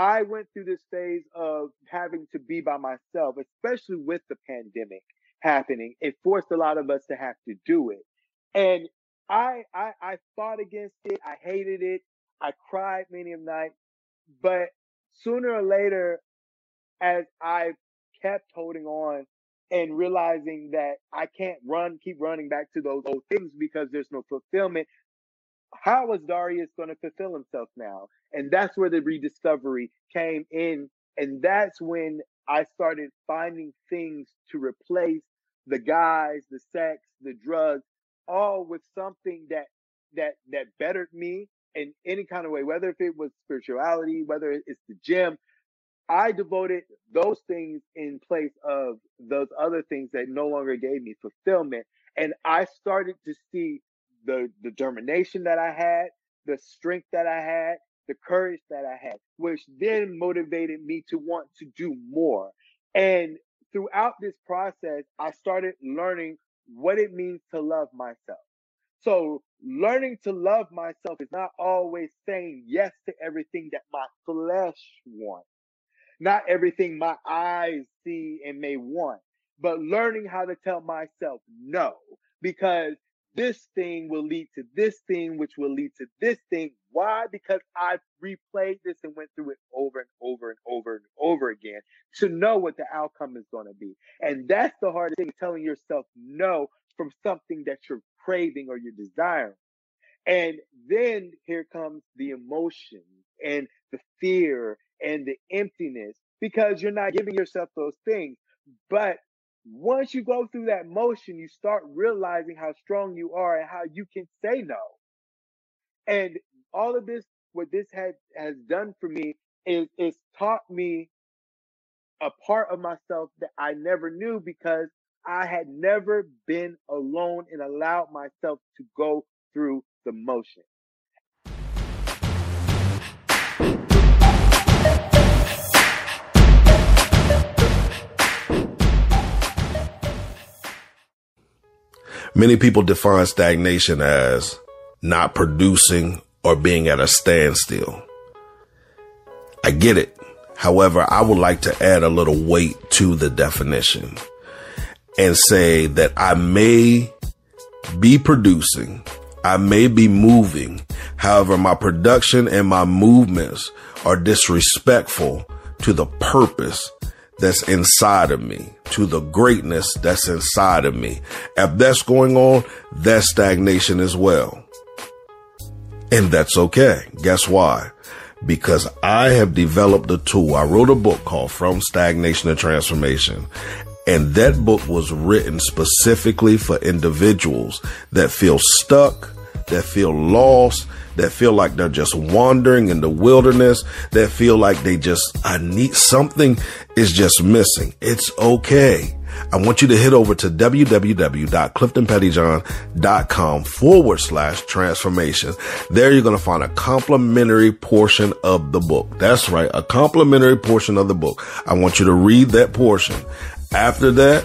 I went through this phase of having to be by myself, especially with the pandemic happening. It forced a lot of us to have to do it. And I, I, I fought against it. I hated it. I cried many a night, but sooner or later, as I kept holding on and realizing that I can't run, keep running back to those old things because there's no fulfillment. How is Darius going to fulfill himself now? And that's where the rediscovery came in. And that's when I started finding things to replace the guys, the sex, the drugs, all with something that that that bettered me in any kind of way, whether if it was spirituality, whether it's the gym. I devoted those things in place of those other things that no longer gave me fulfillment. And I started to see the determination that I had, the strength that I had, the courage that I had, which then motivated me to want to do more. And throughout this process, I started learning what it means to love myself. So learning to love myself is not always saying yes to everything that my flesh wants, not everything my eyes see and may want, but learning how to tell myself no, because this thing will lead to this thing, which will lead to this thing. Why? Because I've replayed this and went through it over and over and over and over again to know what the outcome is going to be. And that's the hardest thing, telling yourself no from something that you're craving or you're desiring. And then here comes the emotions and the fear and the emptiness because you're not giving yourself those things. But once you go through that motion, you start realizing how strong you are and how you can say no. And all of this, what this had has done for me is it's taught me a part of myself that I never knew because I had never been alone and allowed myself to go through the motion. Many people define stagnation as not producing or being at a standstill. I get it. However, I would like to add a little weight to the definition and say that I may be producing, I may be moving. However, my production and my movements are disrespectful to the purpose that's inside of me, to the greatness that's inside of me. If that's going on, that's stagnation as well. And that's okay. Guess why? Because I have developed a tool. I wrote a book called From Stagnation to Transformation. And that book was written specifically for individuals that feel stuck, that feel lost, that feel like they're just wandering in the wilderness, that feel like they just, I need something is just missing. It's okay. I want you to head over to www.cliftonpettyjohn.com forward slash transformation. There you're going to find a complimentary portion of the book. That's right. A complimentary portion of the book. I want you to read that portion. After that,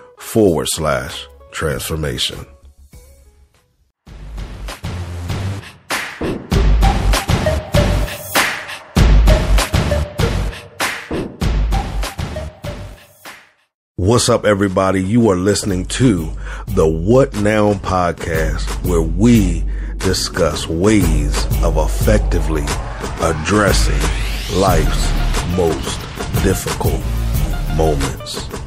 forward slash transformation. What's up, everybody? You are listening to the What Now podcast, where we discuss ways of effectively addressing life's most difficult moments.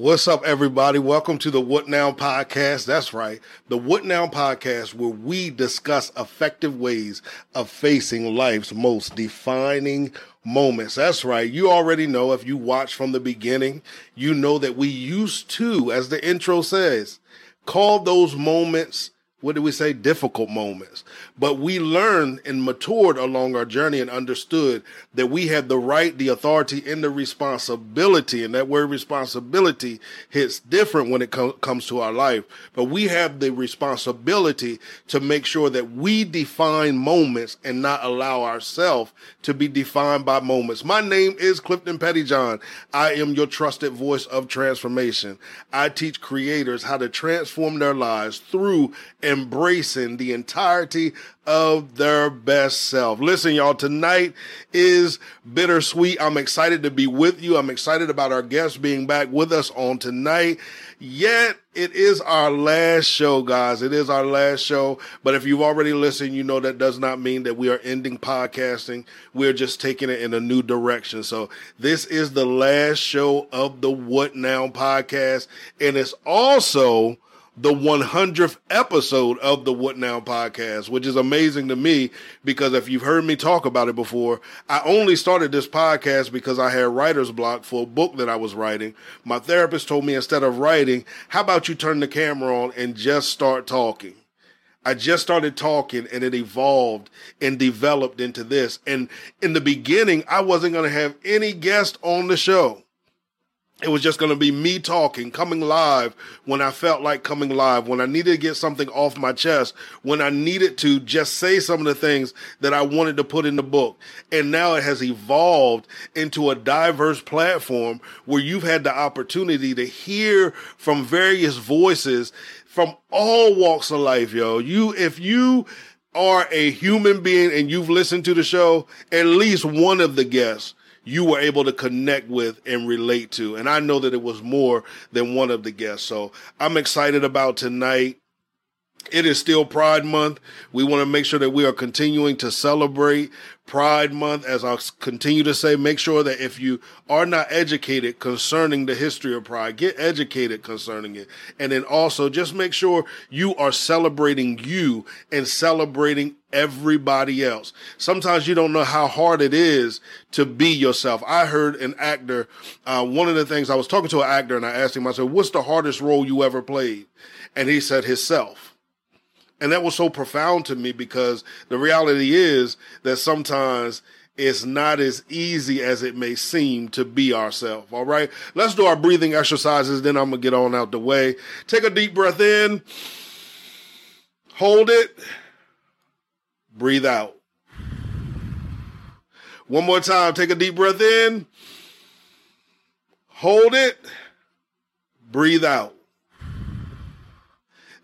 What's up, everybody? Welcome to the What Now podcast. That's right, the What Now podcast, where we discuss effective ways of facing life's most defining moments. That's right. You already know if you watch from the beginning, you know that we used to, as the intro says, call those moments what do we say? Difficult moments. But we learned and matured along our journey and understood that we had the right, the authority, and the responsibility. And that word responsibility hits different when it com- comes to our life. But we have the responsibility to make sure that we define moments and not allow ourselves to be defined by moments. My name is Clifton Pettyjohn. I am your trusted voice of transformation. I teach creators how to transform their lives through embracing the entirety of their best self. Listen, y'all, tonight is bittersweet. I'm excited to be with you. I'm excited about our guests being back with us on tonight. Yet it is our last show, guys. It is our last show. But if you've already listened, you know that does not mean that we are ending podcasting. We're just taking it in a new direction. So this is the last show of the What Now podcast. And it's also the 100th episode of the What Now podcast, which is amazing to me because if you've heard me talk about it before, I only started this podcast because I had writer's block for a book that I was writing. My therapist told me instead of writing, how about you turn the camera on and just start talking? I just started talking and it evolved and developed into this. And in the beginning, I wasn't going to have any guest on the show it was just going to be me talking, coming live when I felt like coming live, when I needed to get something off my chest, when I needed to just say some of the things that I wanted to put in the book. And now it has evolved into a diverse platform where you've had the opportunity to hear from various voices from all walks of life, yo. You, if you are a human being and you've listened to the show, at least one of the guests you were able to connect with and relate to. And I know that it was more than one of the guests. So I'm excited about tonight. It is still Pride Month. We want to make sure that we are continuing to celebrate Pride Month. As I continue to say, make sure that if you are not educated concerning the history of Pride, get educated concerning it. And then also just make sure you are celebrating you and celebrating everybody else. Sometimes you don't know how hard it is to be yourself. I heard an actor, uh, one of the things I was talking to an actor and I asked him, I said, what's the hardest role you ever played? And he said, himself. And that was so profound to me because the reality is that sometimes it's not as easy as it may seem to be ourselves. All right. Let's do our breathing exercises. Then I'm going to get on out the way. Take a deep breath in. Hold it. Breathe out. One more time. Take a deep breath in. Hold it. Breathe out.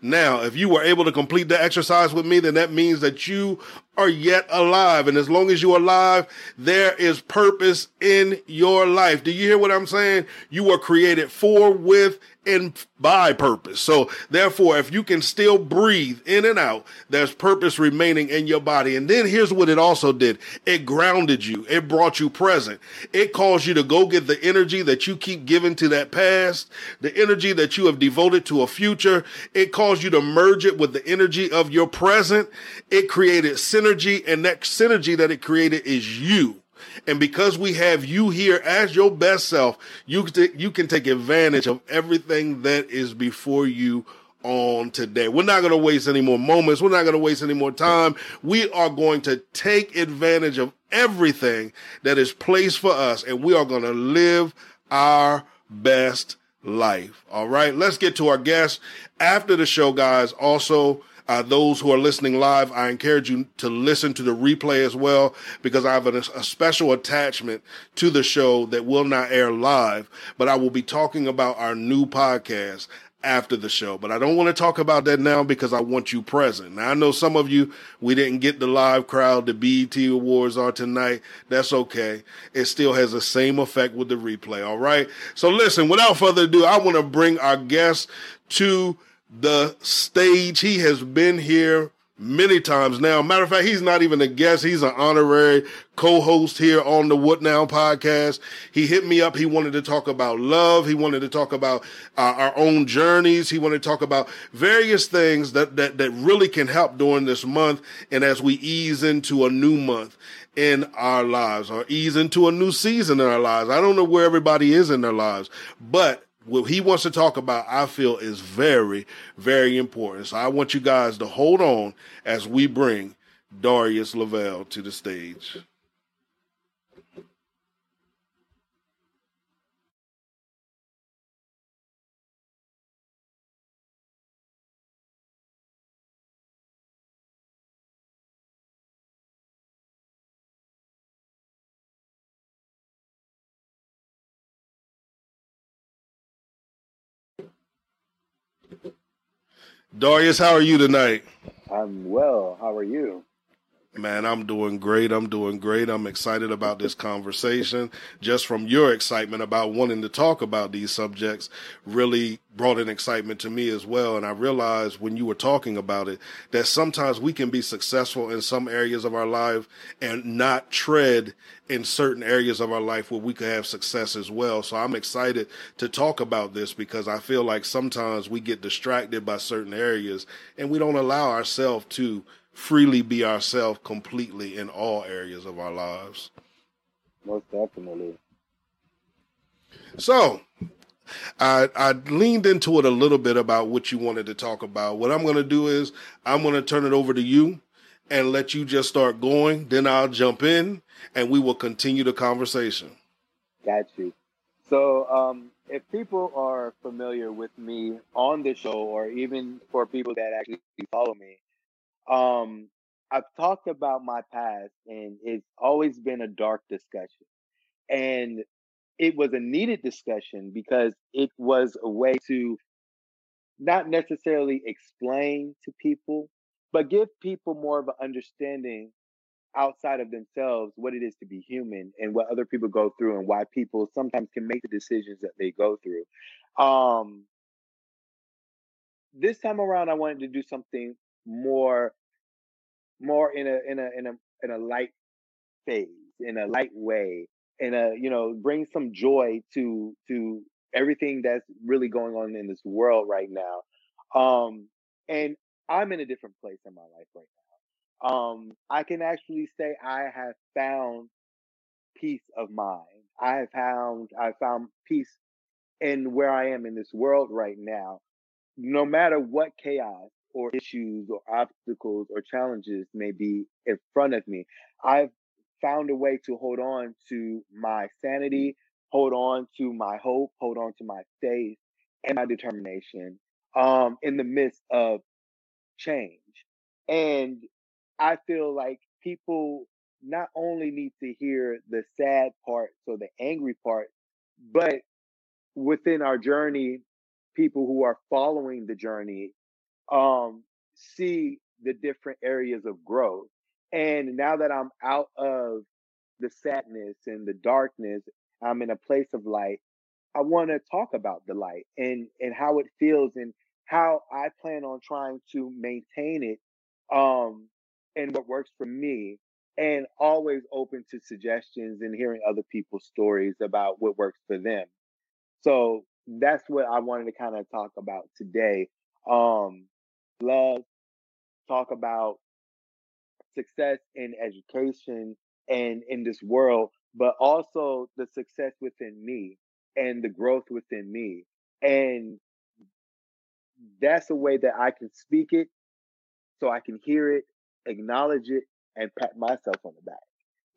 Now, if you were able to complete the exercise with me, then that means that you are yet alive. And as long as you're alive, there is purpose in your life. Do you hear what I'm saying? You were created for, with, and by purpose. So therefore, if you can still breathe in and out, there's purpose remaining in your body. And then here's what it also did. It grounded you. It brought you present. It caused you to go get the energy that you keep giving to that past, the energy that you have devoted to a future. It caused you to merge it with the energy of your present. It created synergy and that synergy that it created is you. And because we have you here as your best self, you can, you can take advantage of everything that is before you on today. We're not going to waste any more moments. We're not going to waste any more time. We are going to take advantage of everything that is placed for us and we are going to live our best life. All right, let's get to our guests after the show, guys. Also, uh, those who are listening live, I encourage you to listen to the replay as well because I have a, a special attachment to the show that will not air live, but I will be talking about our new podcast after the show. But I don't want to talk about that now because I want you present. Now, I know some of you, we didn't get the live crowd. The BET Awards are tonight. That's okay. It still has the same effect with the replay. All right. So listen, without further ado, I want to bring our guest to the stage. He has been here many times now. Matter of fact, he's not even a guest. He's an honorary co-host here on the What Now podcast. He hit me up. He wanted to talk about love. He wanted to talk about uh, our own journeys. He wanted to talk about various things that, that, that really can help during this month. And as we ease into a new month in our lives or ease into a new season in our lives, I don't know where everybody is in their lives, but what he wants to talk about, I feel is very, very important. So I want you guys to hold on as we bring Darius Lavelle to the stage. Darius, how are you tonight? I'm well. How are you? Man, I'm doing great. I'm doing great. I'm excited about this conversation. Just from your excitement about wanting to talk about these subjects really brought an excitement to me as well. And I realized when you were talking about it that sometimes we can be successful in some areas of our life and not tread in certain areas of our life where we could have success as well. So I'm excited to talk about this because I feel like sometimes we get distracted by certain areas and we don't allow ourselves to freely be ourselves completely in all areas of our lives. Most definitely. So, I, I leaned into it a little bit about what you wanted to talk about. What I'm going to do is I'm going to turn it over to you and let you just start going. Then I'll jump in and we will continue the conversation. Got you. So, um, if people are familiar with me on the show, or even for people that actually follow me, um, I've talked about my past and it's always been a dark discussion. And it was a needed discussion because it was a way to not necessarily explain to people, but give people more of an understanding outside of themselves what it is to be human and what other people go through and why people sometimes can make the decisions that they go through. Um, this time around, I wanted to do something more more in a in a in a in a light phase, in a light way, in a you know bring some joy to to everything that's really going on in this world right now. Um, and I'm in a different place in my life right now. Um, I can actually say I have found peace of mind. I have found I found peace in where I am in this world right now. No matter what chaos or issues or obstacles or challenges may be in front of me, I've found a way to hold on to my sanity, hold on to my hope, hold on to my faith and my determination um, in the midst of change. And I feel like people not only need to hear the sad parts or the angry parts, but within our journey, people who are following the journey um, see the different areas of growth. And now that I'm out of the sadness and the darkness, I'm in a place of light. I want to talk about the light and and how it feels and how I plan on trying to maintain it um and what works for me and always open to suggestions and hearing other people's stories about what works for them. So that's what I wanted to kind of talk about today. Um love, talk about success in education and in this world, but also the success within me and the growth within me. And that's a way that I can speak it so I can hear it, acknowledge it, and pat myself on the back.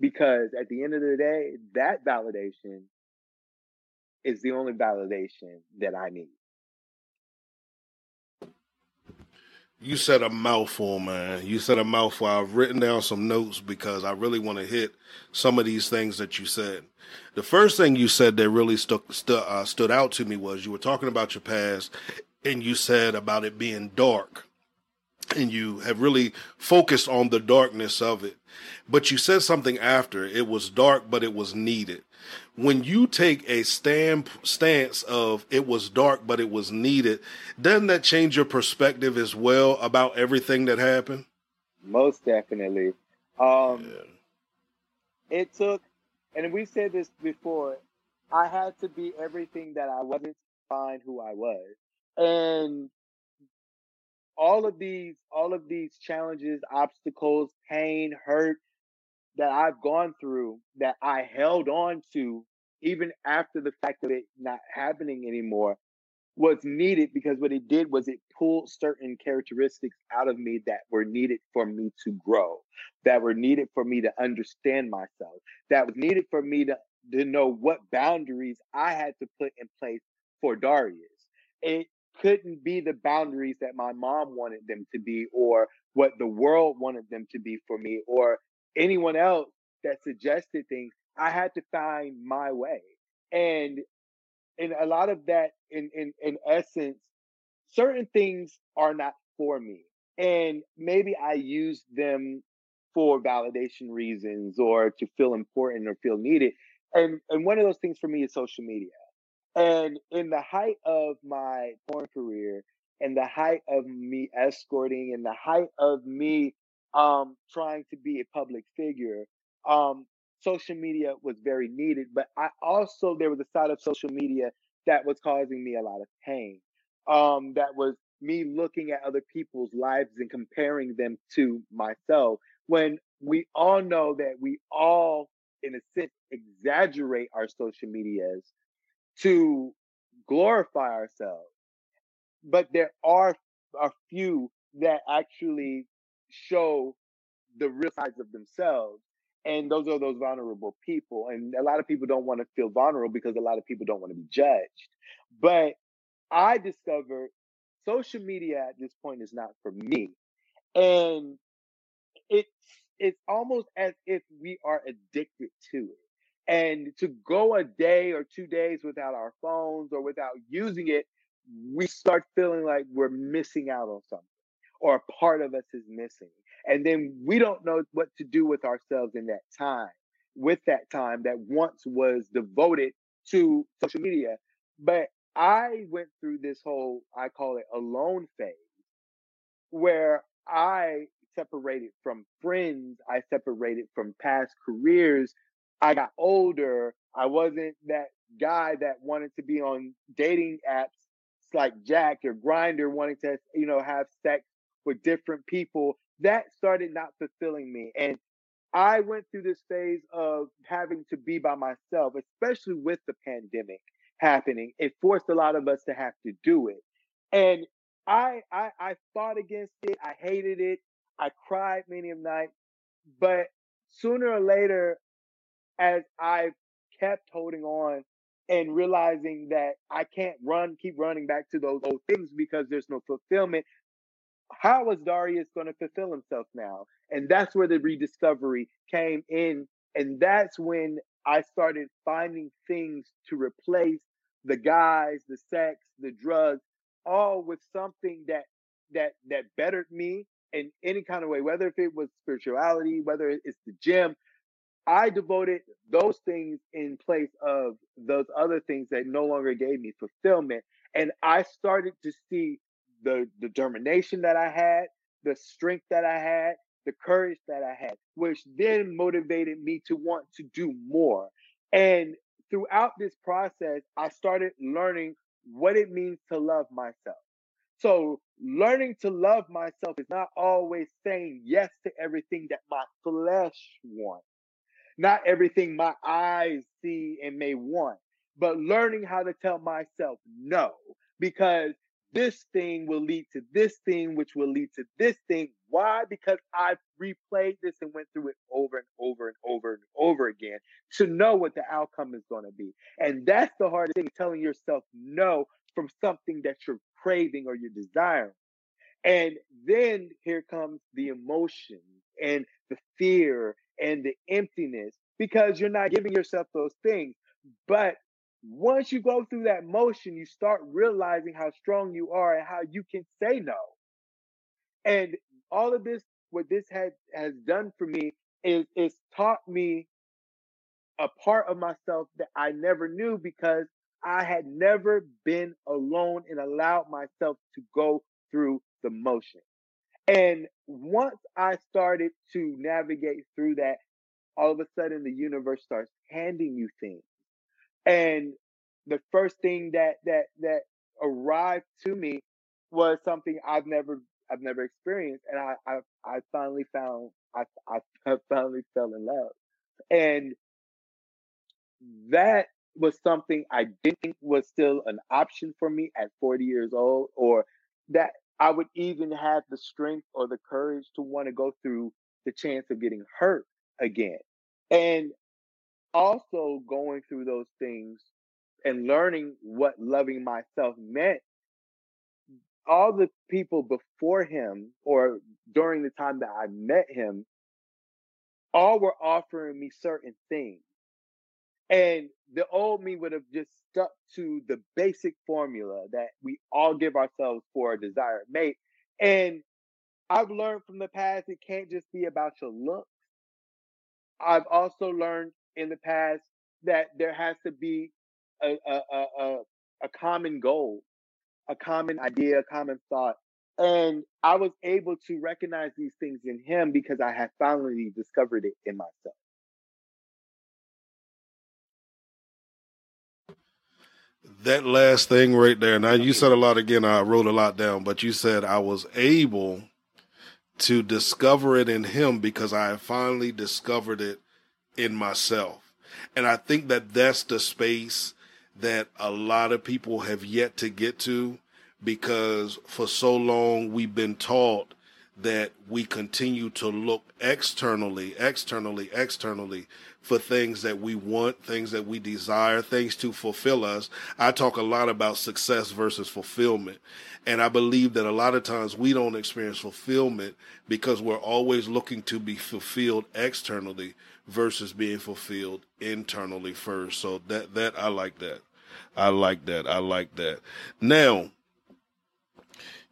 Because at the end of the day, that validation is the only validation that I need. You said a mouthful, man. You said a mouthful. I've written down some notes because I really want to hit some of these things that you said. The first thing you said that really stuck stu- uh, stood out to me was you were talking about your past, and you said about it being dark, and you have really focused on the darkness of it. But you said something after it was dark, but it was needed when you take a stand, stance of it was dark but it was needed, doesn't that change your perspective as well about everything that happened? Most definitely. Um, yeah. It took, and we said this before, I had to be everything that I wasn't to find who I was. And all of these, all of these challenges, obstacles, pain, hurt, that I've gone through that I held on to even after the fact of it not happening anymore was needed because what it did was it pulled certain characteristics out of me that were needed for me to grow, that were needed for me to understand myself, that was needed for me to, to know what boundaries I had to put in place for Darius. It couldn't be the boundaries that my mom wanted them to be or what the world wanted them to be for me or anyone else that suggested things. I had to find my way. And in a lot of that, in, in, in essence, certain things are not for me. And maybe I use them for validation reasons or to feel important or feel needed. And and one of those things for me is social media. And in the height of my porn career and the height of me escorting and the height of me um, trying to be a public figure, um, social media was very needed. But I also, there was a side of social media that was causing me a lot of pain. Um, that was me looking at other people's lives and comparing them to myself when we all know that we all, in a sense, exaggerate our social medias to glorify ourselves. But there are a few that actually show the real sides of themselves. And those are those vulnerable people. And a lot of people don't want to feel vulnerable because a lot of people don't want to be judged. But I discovered social media at this point is not for me. And it's it's almost as if we are addicted to it. And to go a day or two days without our phones or without using it, we start feeling like we're missing out on something or a part of us is missing. And then we don't know what to do with ourselves in that time, with that time that once was devoted to social media. But I went through this whole, I call it alone phase, where I separated from friends, I separated from past careers. I got older. I wasn't that guy that wanted to be on dating apps like Jack or Grindr wanting to, you know, have sex with different people, that started not fulfilling me. And I went through this phase of having to be by myself, especially with the pandemic happening. It forced a lot of us to have to do it. And I, I, I fought against it. I hated it. I cried many a night. But sooner or later, as I kept holding on and realizing that I can't run, keep running back to those old things because there's no fulfillment how was Darius going to fulfill himself now? And that's where the rediscovery came in. And that's when I started finding things to replace the guys, the sex, the drugs, all with something that that that bettered me in any kind of way, whether if it was spirituality, whether it's the gym. I devoted those things in place of those other things that no longer gave me fulfillment. And I started to see the determination that I had, the strength that I had, the courage that I had, which then motivated me to want to do more. And throughout this process, I started learning what it means to love myself. So, learning to love myself is not always saying yes to everything that my flesh wants, not everything my eyes see and may want, but learning how to tell myself no. Because this thing will lead to this thing, which will lead to this thing. Why? Because I've replayed this and went through it over and over and over and over again to know what the outcome is going to be. And that's the hardest thing, telling yourself no from something that you're craving or you're desiring. And then here comes the emotion and the fear and the emptiness because you're not giving yourself those things. But once you go through that motion, you start realizing how strong you are and how you can say no. And all of this, what this has has done for me is it's taught me a part of myself that I never knew because I had never been alone and allowed myself to go through the motion. And once I started to navigate through that, all of a sudden the universe starts handing you things. And the first thing that that that arrived to me was something I've never I've never experienced, and I I, I finally found I, I finally fell in love, and that was something I didn't think was still an option for me at 40 years old, or that I would even have the strength or the courage to want to go through the chance of getting hurt again. And also going through those things and learning what loving myself meant, all the people before him or during the time that I met him, all were offering me certain things. And the old me would have just stuck to the basic formula that we all give ourselves for a desired mate. And I've learned from the past, it can't just be about your looks. I've also learned in the past that there has to be a, a, a, a common goal, a common idea, a common thought. And I was able to recognize these things in him because I had finally discovered it in myself. That last thing right there. Now you said a lot again. I wrote a lot down, but you said I was able to discover it in him because I finally discovered it in myself. And I think that that's the space that a lot of people have yet to get to because for so long we've been taught that we continue to look externally, externally, externally for things that we want, things that we desire, things to fulfill us. I talk a lot about success versus fulfillment. And I believe that a lot of times we don't experience fulfillment because we're always looking to be fulfilled externally versus being fulfilled internally first. So that, that I like that. I like that. I like that. Now,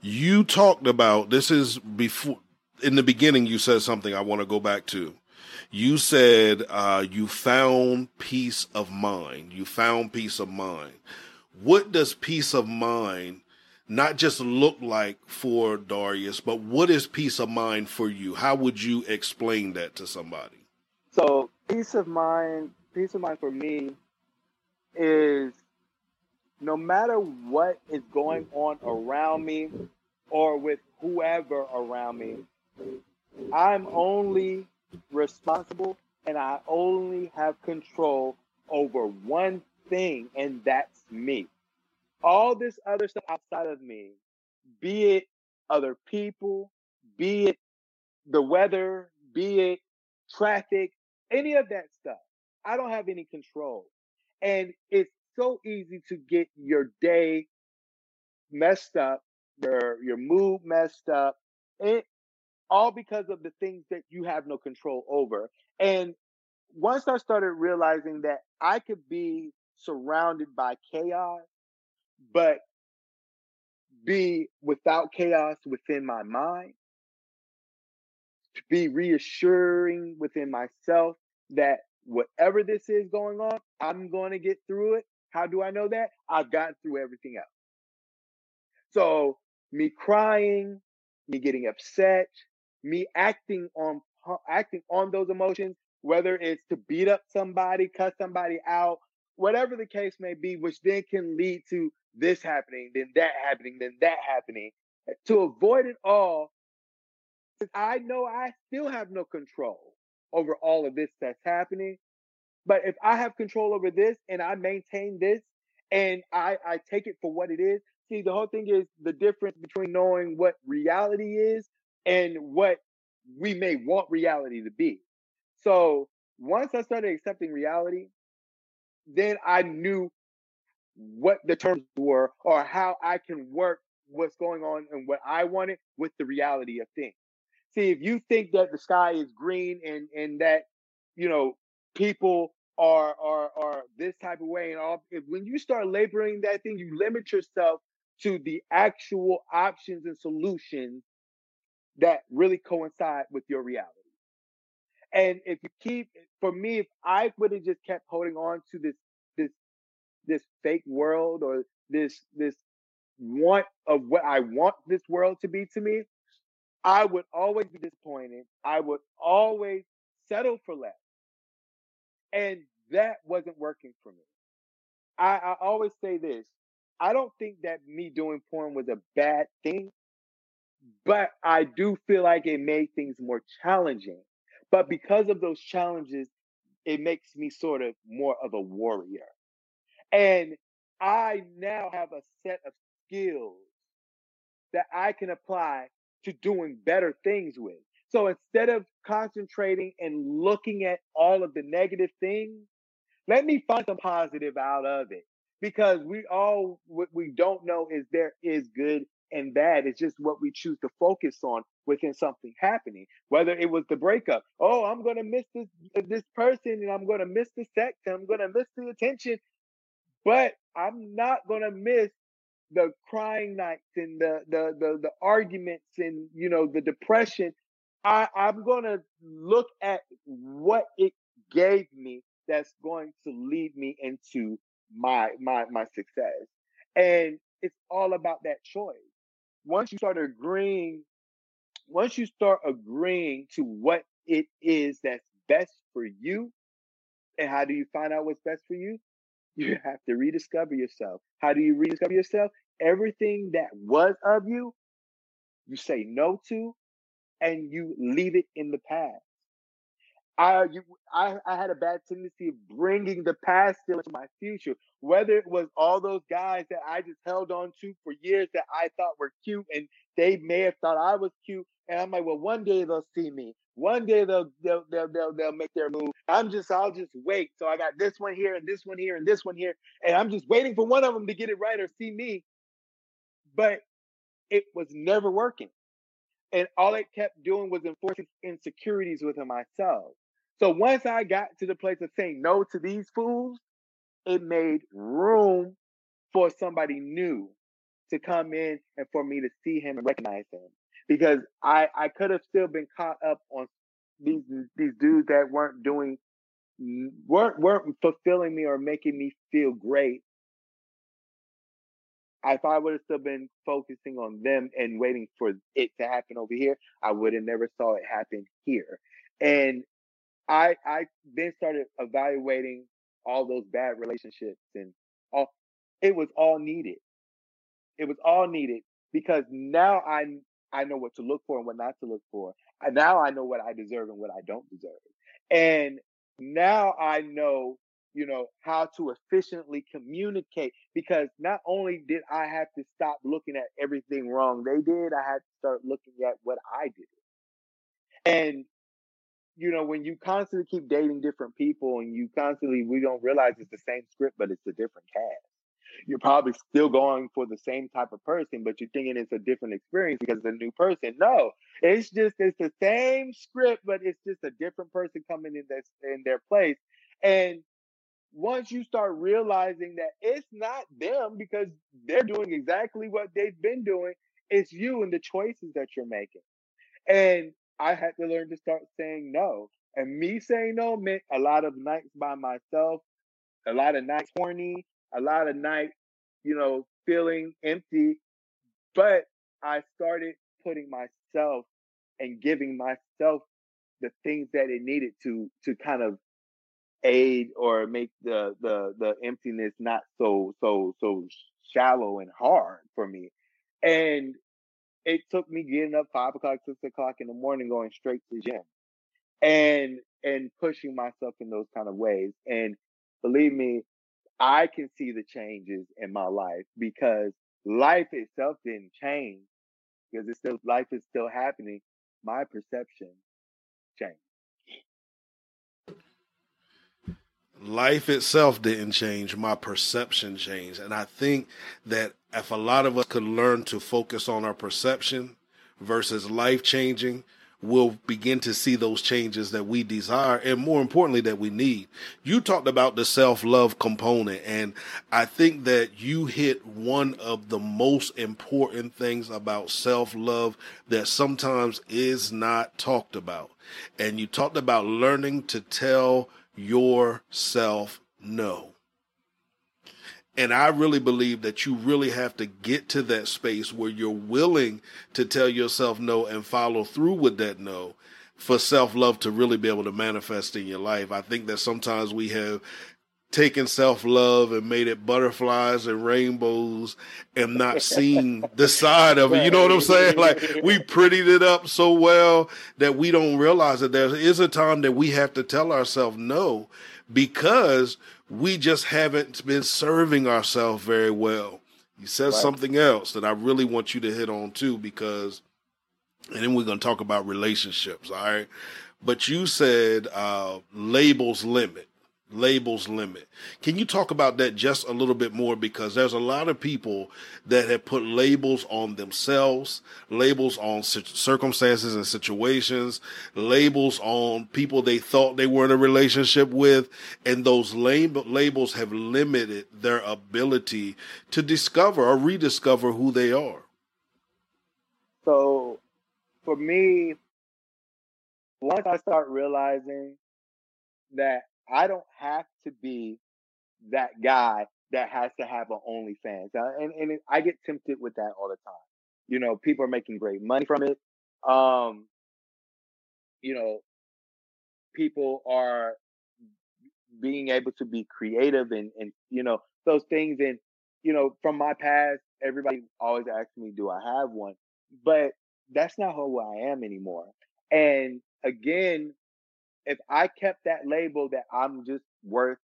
you talked about this is before in the beginning you said something I want to go back to. You said uh, you found peace of mind. You found peace of mind. What does peace of mind not just look like for Darius, but what is peace of mind for you? How would you explain that to somebody? So, peace of mind, peace of mind for me is no matter what is going on around me or with whoever around me, I'm only responsible and I only have control over one thing, and that's me. All this other stuff outside of me, be it other people, be it the weather, be it traffic, any of that stuff, I don't have any control. And it's so easy to get your day messed up, your your mood messed up, and all because of the things that you have no control over. And once I started realizing that I could be surrounded by chaos, but be without chaos within my mind, be reassuring within myself that whatever this is going on, I'm going to get through it. How do I know that? I've gotten through everything else. So me crying, me getting upset, me acting on acting on those emotions, whether it's to beat up somebody, cut somebody out, whatever the case may be, which then can lead to this happening, then that happening, then that happening. To avoid it all, I know I still have no control over all of this that's happening. But if I have control over this and I maintain this and I, I take it for what it is, see, the whole thing is the difference between knowing what reality is and what we may want reality to be. So once I started accepting reality, then I knew what the terms were or how I can work what's going on and what I wanted with the reality of things. See, if you think that the sky is green and and that you know people are are are this type of way and all, if when you start laboring that thing, you limit yourself to the actual options and solutions that really coincide with your reality. And if you keep, for me, if I would have just kept holding on to this, this, this fake world or this, this want of what I want this world to be to me, I would always be disappointed. I would always settle for less. And that wasn't working for me. I, I always say this. I don't think that me doing porn was a bad thing, but I do feel like it made things more challenging. But because of those challenges, it makes me sort of more of a warrior. And I now have a set of skills that I can apply to doing better things with. So instead of concentrating and looking at all of the negative things, let me find some positive out of it. Because we all, what we don't know is there is good and bad. It's just what we choose to focus on within something happening. Whether it was the breakup, oh, I'm gonna miss this this person, and I'm gonna miss the sex, and I'm gonna miss the attention, but I'm not gonna miss the crying nights and the the the, the arguments and you know the depression. I, I'm gonna look at what it gave me that's going to lead me into my my my success. And it's all about that choice once you start agreeing, once you start agreeing to what it is that's best for you, and how do you find out what's best for you? You have to rediscover yourself. How do you rediscover yourself? Everything that was of you, you say no to, and you leave it in the past. I, you, I, I had a bad tendency of bringing the past into my future. Whether it was all those guys that I just held on to for years that I thought were cute, and they may have thought I was cute, and I'm like, well, one day they'll see me. One day they'll they'll they'll they'll, they'll make their move. I'm just I'll just wait. So I got this one here and this one here and this one here, and I'm just waiting for one of them to get it right or see me. But it was never working. And all it kept doing was enforcing insecurities within myself. So once I got to the place of saying no to these fools, it made room for somebody new to come in and for me to see him and recognize him. Because I, I could have still been caught up on these these dudes that weren't doing weren't weren't fulfilling me or making me feel great. If I would have still been focusing on them and waiting for it to happen over here, I would have never saw it happen here. And I I then started evaluating all those bad relationships and all it was all needed. It was all needed because now I I know what to look for and what not to look for. And now I know what I deserve and what I don't deserve. And now I know, you know, how to efficiently communicate because not only did I have to stop looking at everything wrong they did, I had to start looking at what I did. And you know, when you constantly keep dating different people and you constantly, we don't realize it's the same script, but it's a different cast. You're probably still going for the same type of person, but you're thinking it's a different experience because it's a new person. No, it's just, it's the same script, but it's just a different person coming in this, in their place. And once you start realizing that it's not them because they're doing exactly what they've been doing, it's you and the choices that you're making. And I had to learn to start saying no. And me saying no meant a lot of nights by myself, a lot of nights horny, a lot of nights, you know, feeling empty. But I started putting myself and giving myself the things that it needed to to kind of aid or make the the the emptiness not so so so shallow and hard for me. And it took me getting up five o'clock, six o'clock in the morning, going straight to gym, and and pushing myself in those kind of ways. And believe me, I can see the changes in my life because life itself didn't change because it's still life is still happening. My perception changed. Life itself didn't change. My perception changed. And I think that if a lot of us could learn to focus on our perception versus life changing, we'll begin to see those changes that we desire and more importantly that we need. You talked about the self-love component and I think that you hit one of the most important things about self-love that sometimes is not talked about. And you talked about learning to tell yourself no. And I really believe that you really have to get to that space where you're willing to tell yourself no and follow through with that no for self love to really be able to manifest in your life. I think that sometimes we have taken self love and made it butterflies and rainbows and not seen the side of it. You know what I'm saying? Like we prettied it up so well that we don't realize that there is a time that we have to tell ourselves no because we just haven't been serving ourselves very well. You said right. something else that I really want you to hit on too, because, and then we're going to talk about relationships. All right. But you said uh, labels limit labels limit. Can you talk about that just a little bit more? Because there's a lot of people that have put labels on themselves, labels on circumstances and situations, labels on people they thought they were in a relationship with, and those lab- labels have limited their ability to discover or rediscover who they are. So for me, once I start realizing that I don't have to be that guy that has to have an OnlyFans. Uh, and and I get tempted with that all the time. You know, people are making great money from it. Um, you know, people are being able to be creative and and you know those things. And you know, from my past, everybody always asks me, "Do I have one?" But that's not who I am anymore. And again, if I kept that label that I'm just worth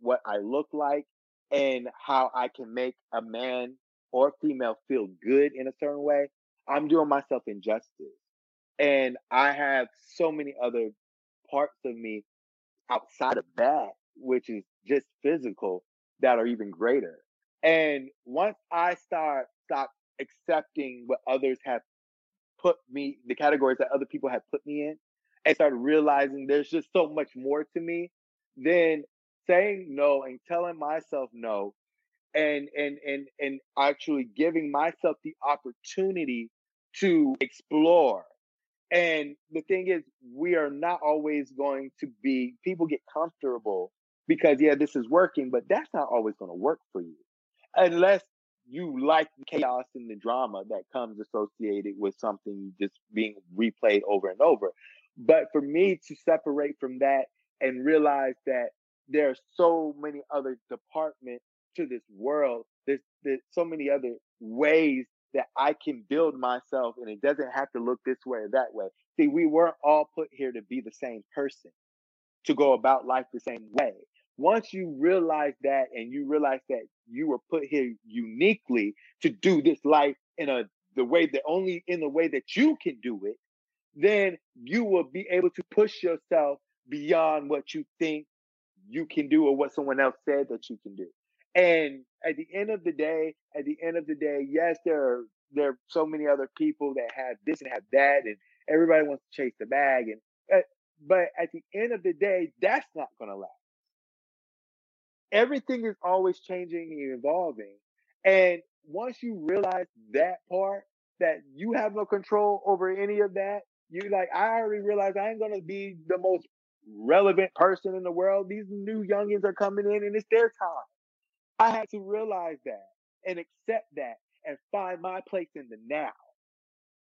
what I look like and how I can make a man or female feel good in a certain way, I'm doing myself injustice. And I have so many other parts of me outside of that, which is just physical, that are even greater. And once I start stop accepting what others have put me, the categories that other people have put me in, and started realizing there's just so much more to me, than saying no and telling myself no and and and and actually giving myself the opportunity to explore. And the thing is, we are not always going to be, people get comfortable because, yeah, this is working, but that's not always going to work for you. Unless you like the chaos and the drama that comes associated with something just being replayed over and over. But for me to separate from that and realize that there are so many other departments to this world, there's, there's so many other ways that I can build myself and it doesn't have to look this way or that way. See, we weren't all put here to be the same person, to go about life the same way. Once you realize that and you realize that you were put here uniquely to do this life in a the way that only in the way that you can do it, then you will be able to push yourself beyond what you think you can do or what someone else said that you can do. And at the end of the day, at the end of the day, yes, there are there are so many other people that have this and have that, and everybody wants to chase the bag. And uh, but at the end of the day, that's not going to last. Everything is always changing and evolving, and once you realize that part, that you have no control over any of that, you like, I already realized I ain't gonna be the most relevant person in the world. These new youngins are coming in and it's their time. I had to realize that and accept that and find my place in the now.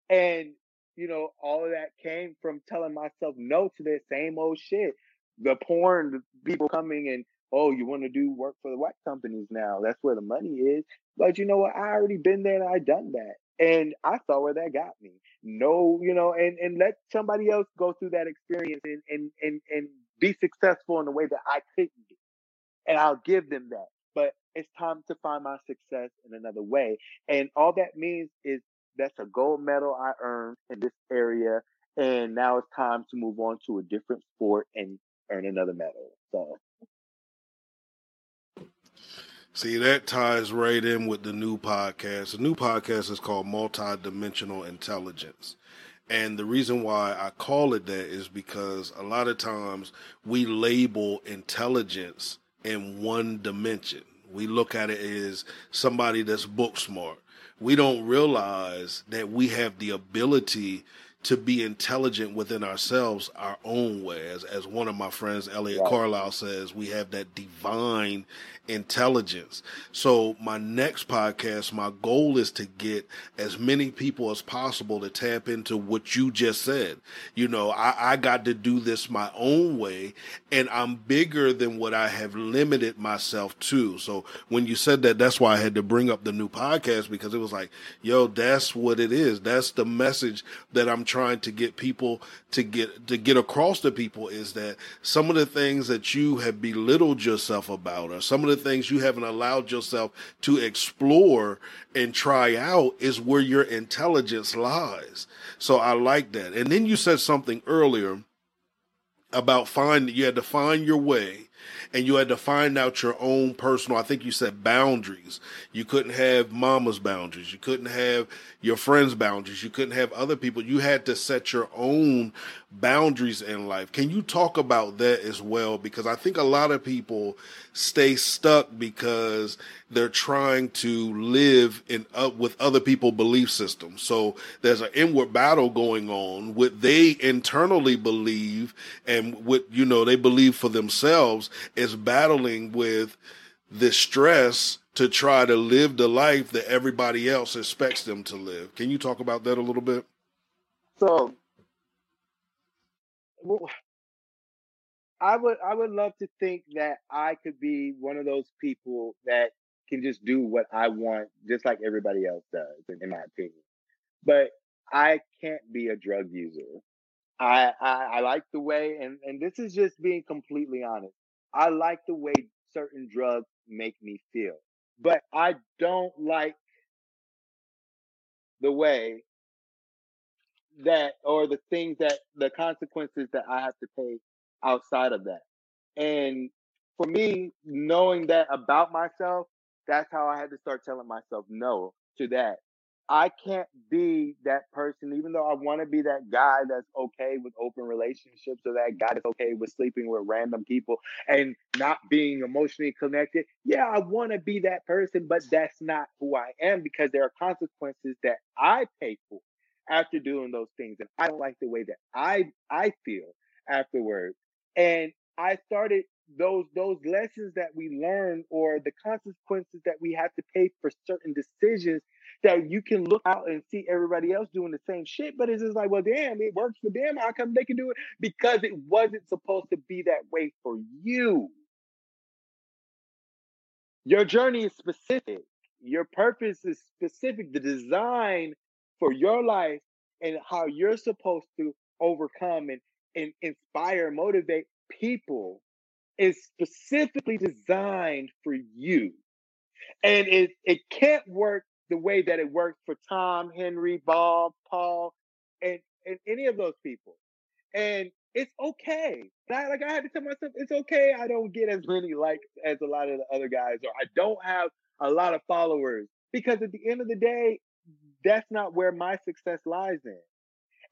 And, you know, all of that came from telling myself no to that same old shit. The porn people coming and, oh, you want to do work for the white companies now. That's where the money is. But you know what? I already been there and I done that. And I saw where that got me. No, you know, and, and let somebody else go through that experience and, and, and, and be successful in the way that I couldn't be. And I'll give them that. but it's time to find my success in another way. And all that means is that's a gold medal I earned in this area. And now it's time to move on to a different sport and earn another medal. So See, that ties right in with the new podcast. The new podcast is called Multidimensional Intelligence. And the reason why I call it that is because a lot of times we label intelligence in one dimension. We look at it as somebody that's book smart. We don't realize that we have the ability to be intelligent within ourselves our own way. As, as one of my friends, Elliot right. Carlisle, says, we have that divine intelligence. So, my next podcast, my goal is to get as many people as possible to tap into what you just said. You know, I, I got to do this my own way, and I'm bigger than what I have limited myself to. So, when you said that, that's why I had to bring up the new podcast because it was like, yo, that's what it is. That's the message that I'm trying to get people to get to get across to people is that some of the things that you have belittled yourself about or some of the things you haven't allowed yourself to explore and try out is where your intelligence lies. So I like that. And then you said something earlier about find you had to find your way and you had to find out your own personal i think you said boundaries. You couldn't have mama's boundaries. You couldn't have your friends boundaries. You couldn't have other people. You had to set your own boundaries in life can you talk about that as well because i think a lot of people stay stuck because they're trying to live in uh, with other people belief systems so there's an inward battle going on what they internally believe and what you know they believe for themselves is battling with the stress to try to live the life that everybody else expects them to live. Can you talk about that a little bit? So, well, I would I would love to think that I could be one of those people that can just do what I want, just like everybody else does, in, in my opinion. But I can't be a drug user. I, I I like the way, and and this is just being completely honest. I like the way certain drugs make me feel, but I don't like the way that or the things that the consequences that I have to pay outside of that. And for me, knowing that about myself, that's how I had to start telling myself no to that. I can't be that person, even though I want to be that guy that's okay with open relationships or that guy that's okay with sleeping with random people and not being emotionally connected. Yeah, I want to be that person, but that's not who I am because there are consequences that I pay for after doing those things. And I don't like the way that I I feel afterwards. And I started those those lessons that we learn or the consequences that we have to pay for certain decisions that you can look out and see everybody else doing the same shit, but it's just like, well, damn, it works for them. How come they can do it? Because it wasn't supposed to be that way for you. Your journey is specific. Your purpose is specific. The design for your life and how you're supposed to overcome and, and inspire, motivate people is specifically designed for you. And it, it can't work the way that it works for Tom, Henry, Bob, Paul, and, and any of those people. And it's okay. I, like I had to tell myself, it's okay. I don't get as many likes as a lot of the other guys, or I don't have a lot of followers because at the end of the day, that's not where my success lies in.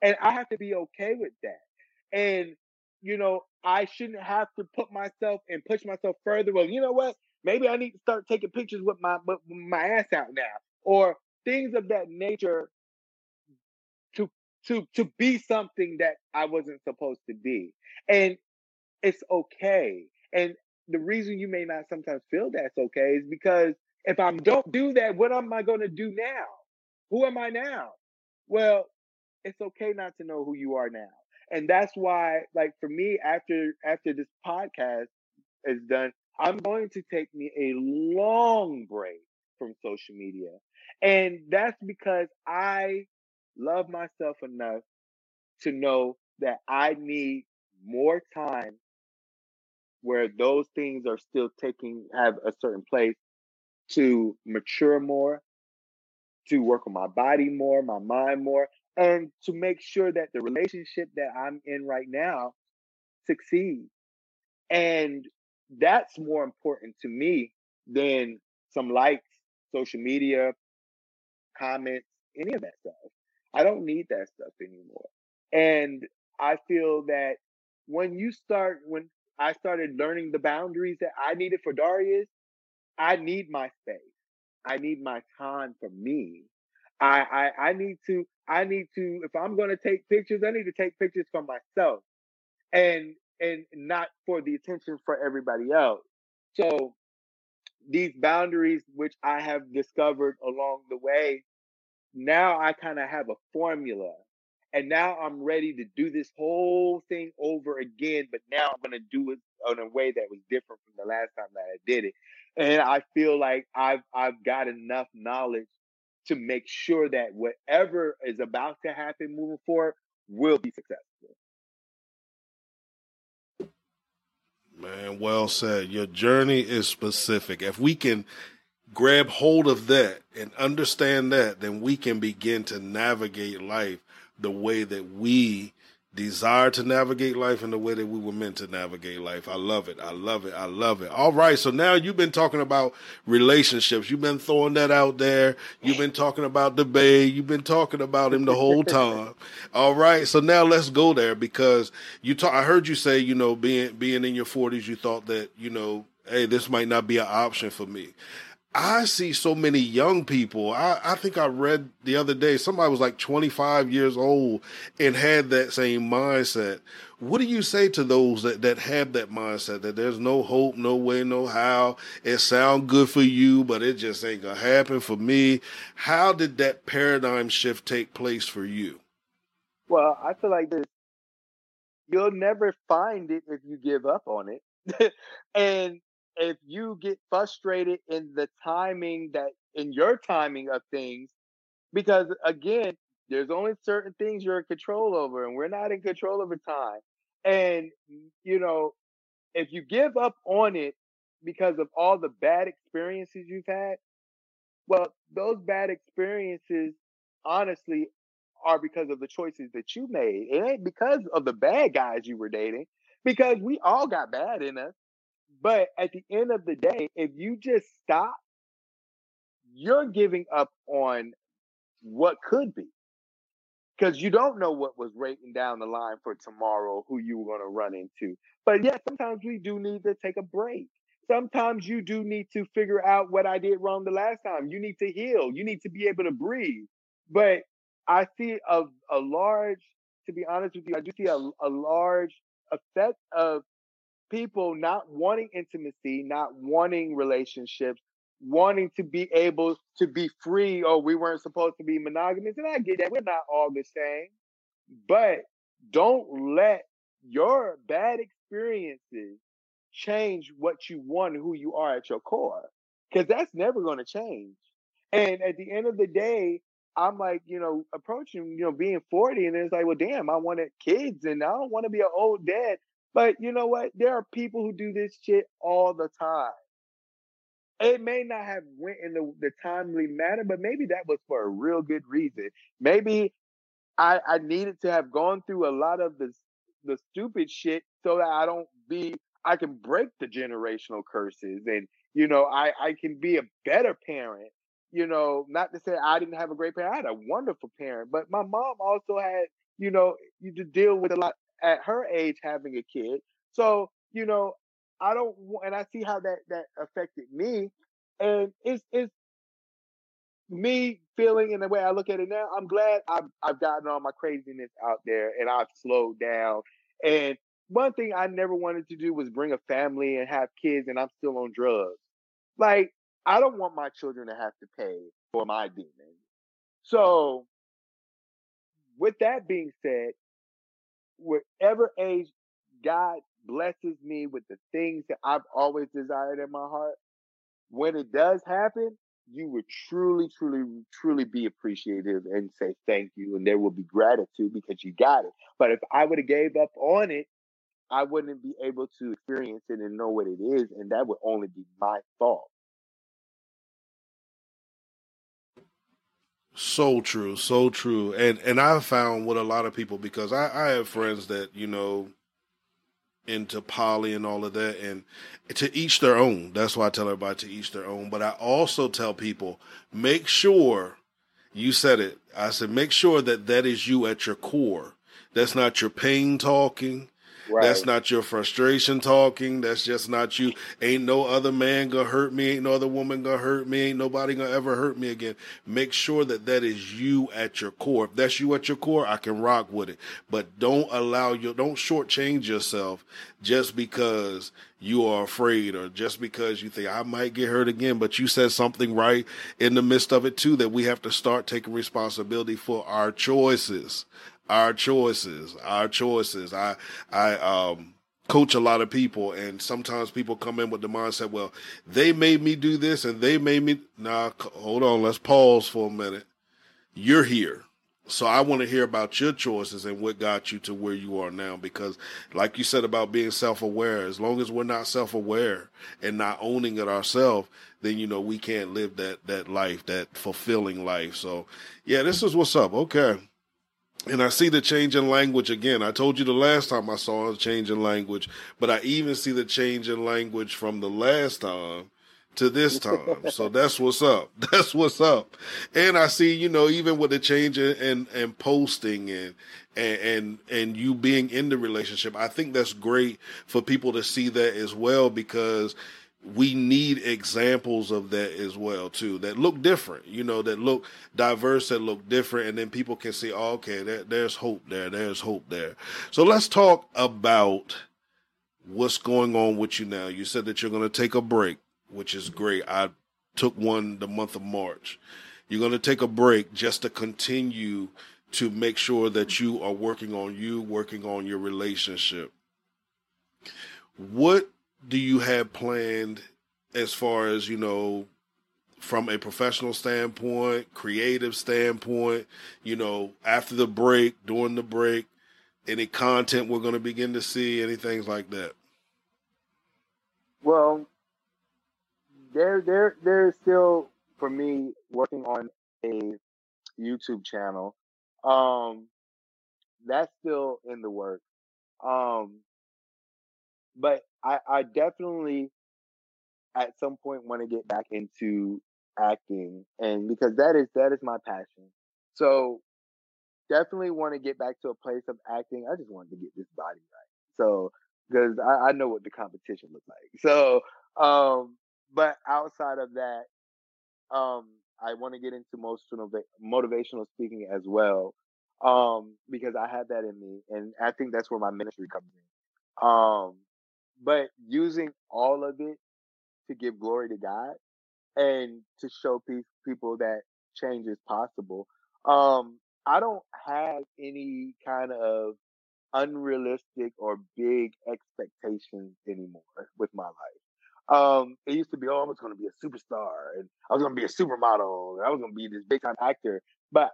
And I have to be okay with that. And, you know, I shouldn't have to put myself and push myself further. Well, you know what? Maybe I need to start taking pictures with my with my ass out now or things of that nature to to to be something that I wasn't supposed to be. And it's okay. And the reason you may not sometimes feel that's okay is because if I don't do that, what am I going to do now? Who am I now? Well, it's okay not to know who you are now. And that's why, like for me, after after this podcast is done, I'm going to take me a long break from social media. And that's because I love myself enough to know that I need more time where those things are still taking have a certain place to mature more, to work on my body more, my mind more, and to make sure that the relationship that I'm in right now succeeds. And that's more important to me than some likes, social media, comments, any of that stuff. I don't need that stuff anymore. And I feel that when you start, when I started learning the boundaries that I needed for Darius, I need my space. I need my time for me. I, I I need to I need to if I'm going to take pictures, I need to take pictures for myself, and and not for the attention for everybody else. So these boundaries, which I have discovered along the way, now I kind of have a formula. And now I'm ready to do this whole thing over again, but now I'm going to do it in a way that was different from the last time that I did it. And I feel like I've I've got enough knowledge to make sure that whatever is about to happen moving forward will be successful. Man, well said. Your journey is specific. If we can grab hold of that and understand that, then we can begin to navigate life the way that we desire to navigate life in the way that we were meant to navigate life. I love it. I love it. I love it. All right. So now you've been talking about relationships. You've been throwing that out there. You've been talking about the bae. You've been talking about him the whole time. All right. So now let's go there because you talk, I heard you say, you know, being, being in your forties, you thought that, you know, Hey, this might not be an option for me. I see so many young people. I, I think I read the other day somebody was like 25 years old and had that same mindset. What do you say to those that, that have that mindset that there's no hope, no way, no how? It sound good for you, but it just ain't gonna happen for me. How did that paradigm shift take place for you? Well, I feel like this. You'll never find it if you give up on it. and if you get frustrated in the timing that in your timing of things, because again, there's only certain things you're in control over, and we're not in control over time. And you know, if you give up on it because of all the bad experiences you've had, well, those bad experiences honestly are because of the choices that you made. It ain't because of the bad guys you were dating, because we all got bad in us. But at the end of the day, if you just stop, you're giving up on what could be. Because you don't know what was waiting down the line for tomorrow, who you were going to run into. But yeah, sometimes we do need to take a break. Sometimes you do need to figure out what I did wrong the last time. You need to heal. You need to be able to breathe. But I see a, a large, to be honest with you, I do see a, a large effect of people not wanting intimacy, not wanting relationships, wanting to be able to be free, or we weren't supposed to be monogamous. And I get that. We're not all the same. But don't let your bad experiences change what you want who you are at your core. Because that's never going to change. And at the end of the day, I'm like, you know, approaching, you know, being 40, and it's like, well, damn, I wanted kids and I don't want to be an old dad. But you know what? There are people who do this shit all the time. It may not have went in the, the timely manner, but maybe that was for a real good reason. Maybe I, I needed to have gone through a lot of the the stupid shit so that I don't be I can break the generational curses and you know I I can be a better parent. You know, not to say I didn't have a great parent. I had a wonderful parent, but my mom also had you know you to deal with a lot at her age having a kid. So, you know, I don't and I see how that that affected me. And it's it's me feeling in the way I look at it now, I'm glad I've I've gotten all my craziness out there and I've slowed down. And one thing I never wanted to do was bring a family and have kids and I'm still on drugs. Like, I don't want my children to have to pay for my demons. So with that being said, whatever age God blesses me with the things that I've always desired in my heart, when it does happen, you would truly, truly, truly be appreciative and say thank you, and there will be gratitude because you got it. But if I would have gave up on it, I wouldn't be able to experience it and know what it is, and that would only be my fault. So true, so true. And and I found with a lot of people because I, I have friends that, you know, into poly and all of that and to each their own. That's why I tell everybody to each their own. But I also tell people, make sure you said it. I said make sure that that is you at your core. That's not your pain talking. Right. That's not your frustration talking. That's just not you. Ain't no other man gonna hurt me. Ain't no other woman gonna hurt me. Ain't nobody gonna ever hurt me again. Make sure that that is you at your core. If that's you at your core, I can rock with it. But don't allow your, don't shortchange yourself just because you are afraid or just because you think I might get hurt again. But you said something right in the midst of it too that we have to start taking responsibility for our choices our choices, our choices. I, I, um, coach a lot of people and sometimes people come in with the mindset, well, they made me do this and they made me, nah, hold on. Let's pause for a minute. You're here. So I want to hear about your choices and what got you to where you are now. Because, like you said about being self-aware, as long as we're not self-aware and not owning it ourselves, then you know we can't live that that life, that fulfilling life. So, yeah, this is what's up. Okay, and I see the change in language again. I told you the last time I saw a change in language, but I even see the change in language from the last time to this time. so that's what's up. That's what's up. And I see, you know, even with the change in, in, in posting and, and, and, and you being in the relationship, I think that's great for people to see that as well because we need examples of that as well too that look different you know that look diverse that look different and then people can see oh, okay there, there's hope there there's hope there. So let's talk about what's going on with you now. You said that you're going to take a break which is great. I took one the month of march. You're going to take a break just to continue to make sure that you are working on you working on your relationship. What do you have planned as far as you know from a professional standpoint creative standpoint you know after the break during the break any content we're going to begin to see anything like that? Well there there there's still for me working on a youtube channel. Um that's still in the works. Um but I, I definitely at some point want to get back into acting and because that is that is my passion. So definitely want to get back to a place of acting. I just wanted to get this body right. So because I, I know what the competition looks like. So um but outside of that, um I want to get into motivational motivational speaking as well. Um, because I have that in me and I think that's where my ministry comes in. Um but using all of it to give glory to God and to show pe- people that change is possible. Um, I don't have any kind of unrealistic or big expectations anymore with my life. Um, it used to be, oh, I was going to be a superstar and I was going to be a supermodel and I was going to be this big time actor. But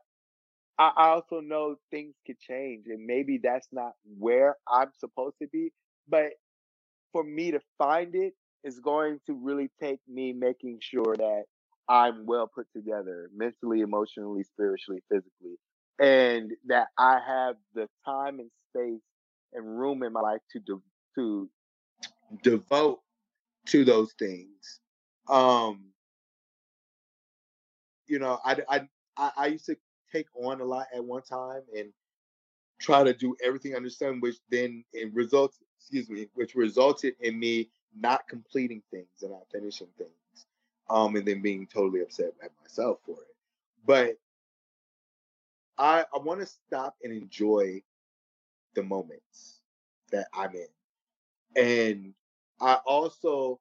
I, I also know things could change and maybe that's not where I'm supposed to be. But for me to find it is going to really take me making sure that I'm well put together mentally, emotionally, spiritually, physically, and that I have the time and space and room in my life to de- to devote to those things. Um, you know, I, I I used to take on a lot at one time and try to do everything under sun, which then it results excuse me, which resulted in me not completing things and not finishing things, um, and then being totally upset at myself for it. But I I want to stop and enjoy the moments that I'm in, and I also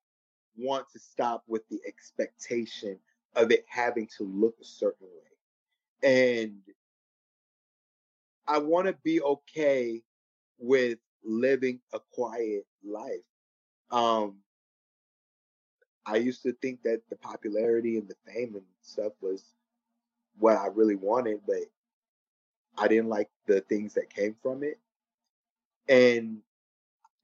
want to stop with the expectation of it having to look a certain way, and I want to be okay with living a quiet life. Um, I used to think that the popularity and the fame and stuff was what I really wanted, but I didn't like the things that came from it. And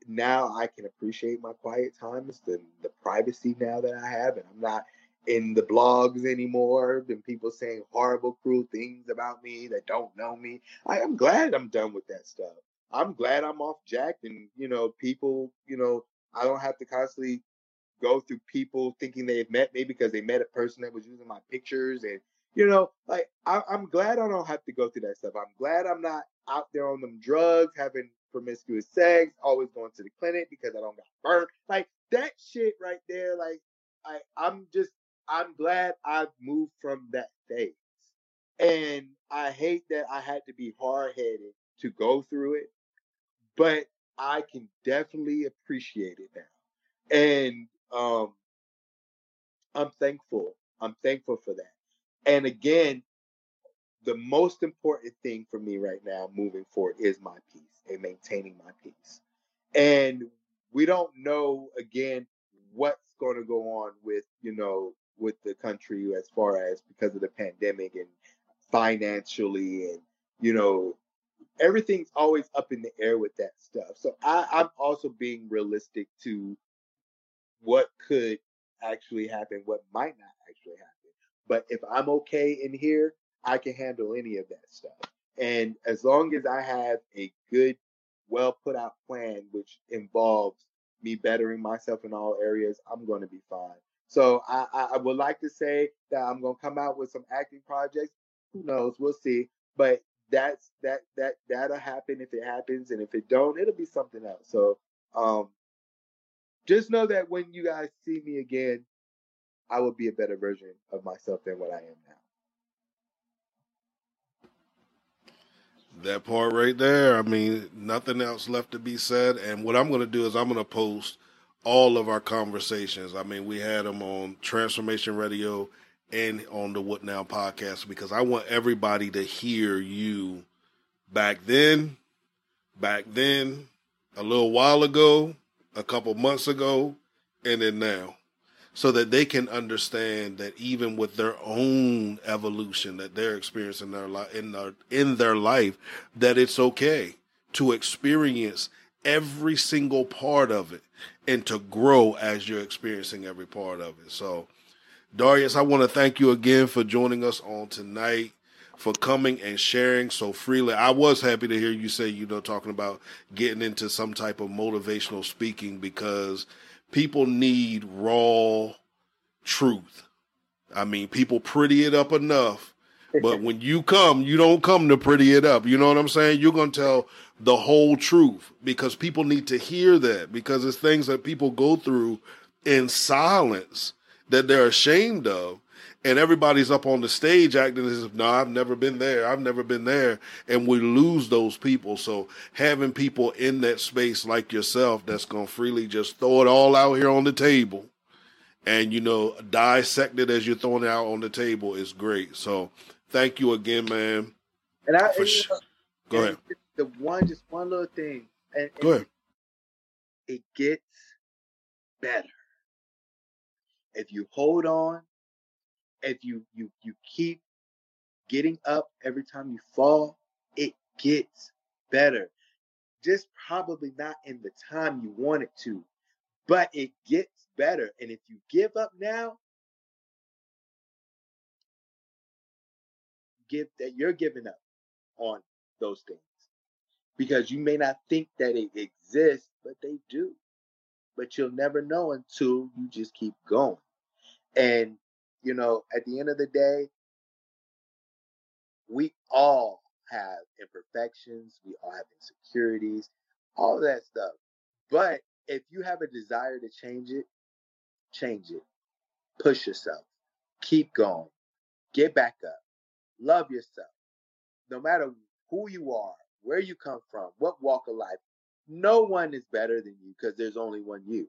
now I can appreciate my quiet times, the the privacy now that I have, and I'm not in the blogs anymore and people saying horrible, cruel things about me that don't know me. I am glad I'm done with that stuff. I'm glad I'm off Jack and you know, people, you know, I don't have to constantly go through people thinking they've met me because they met a person that was using my pictures and you know, like I, am glad I don't have to go through that stuff. I'm glad I'm not out there on them drugs, having promiscuous sex, always going to the clinic because I don't got burnt. Like that shit right there. Like I, I'm just, I'm glad I've moved from that phase. And I hate that I had to be hard headed to go through it, but I can definitely appreciate it now. And um, I'm thankful. I'm thankful for that. And again, the most important thing for me right now moving forward is my peace and maintaining my peace. And we don't know again what's going to go on with, you know, with the country as far as because of the pandemic and financially and, you know, everything's always up in the air with that stuff. So I, I'm also being realistic to what could actually happen, what might not actually happen. But if I'm okay in here, I can handle any of that stuff. And as long as I have a good, well put out plan, which involves me bettering myself in all areas, I'm going to be fine. So I, I would like to say that I'm going to come out with some acting projects. Who knows? We'll see. But that's that that that'll happen if it happens, and if it don't, it'll be something else. So um, just know that when you guys see me again, I will be a better version of myself than what I am now. That part right there. I mean, nothing else left to be said. And what I'm going to do is I'm going to post all of our conversations. I mean, we had them on Transformation Radio and on the What Now podcast because I want everybody to hear you back then, back then, a little while ago, a couple months ago, and then now so that they can understand that even with their own evolution that they're experiencing their life in their in their life that it's okay to experience every single part of it and to grow as you're experiencing every part of it. So Darius, I want to thank you again for joining us on tonight for coming and sharing so freely. I was happy to hear you say, you know, talking about getting into some type of motivational speaking because people need raw truth. I mean, people pretty it up enough, but when you come, you don't come to pretty it up. You know what I'm saying? You're going to tell the whole truth because people need to hear that because it's things that people go through in silence that they're ashamed of. And everybody's up on the stage acting as if, no, I've never been there. I've never been there. And we lose those people. So having people in that space like yourself that's going to freely just throw it all out here on the table and, you know, dissect it as you're throwing it out on the table is great. So thank you again, man. And I, and, sh- go ahead. The one, just one little thing. And, go ahead. It gets better if you hold on if you you you keep getting up every time you fall, it gets better. Just probably not in the time you want it to, but it gets better. And if you give up now, give that you're giving up on those things because you may not think that it exists, but they do. But you'll never know until you just keep going. And you know, at the end of the day, we all have imperfections, we all have insecurities, all of that stuff. But if you have a desire to change it, change it. Push yourself. Keep going. Get back up. Love yourself. No matter who you are, where you come from, what walk of life, no one is better than you because there's only one you.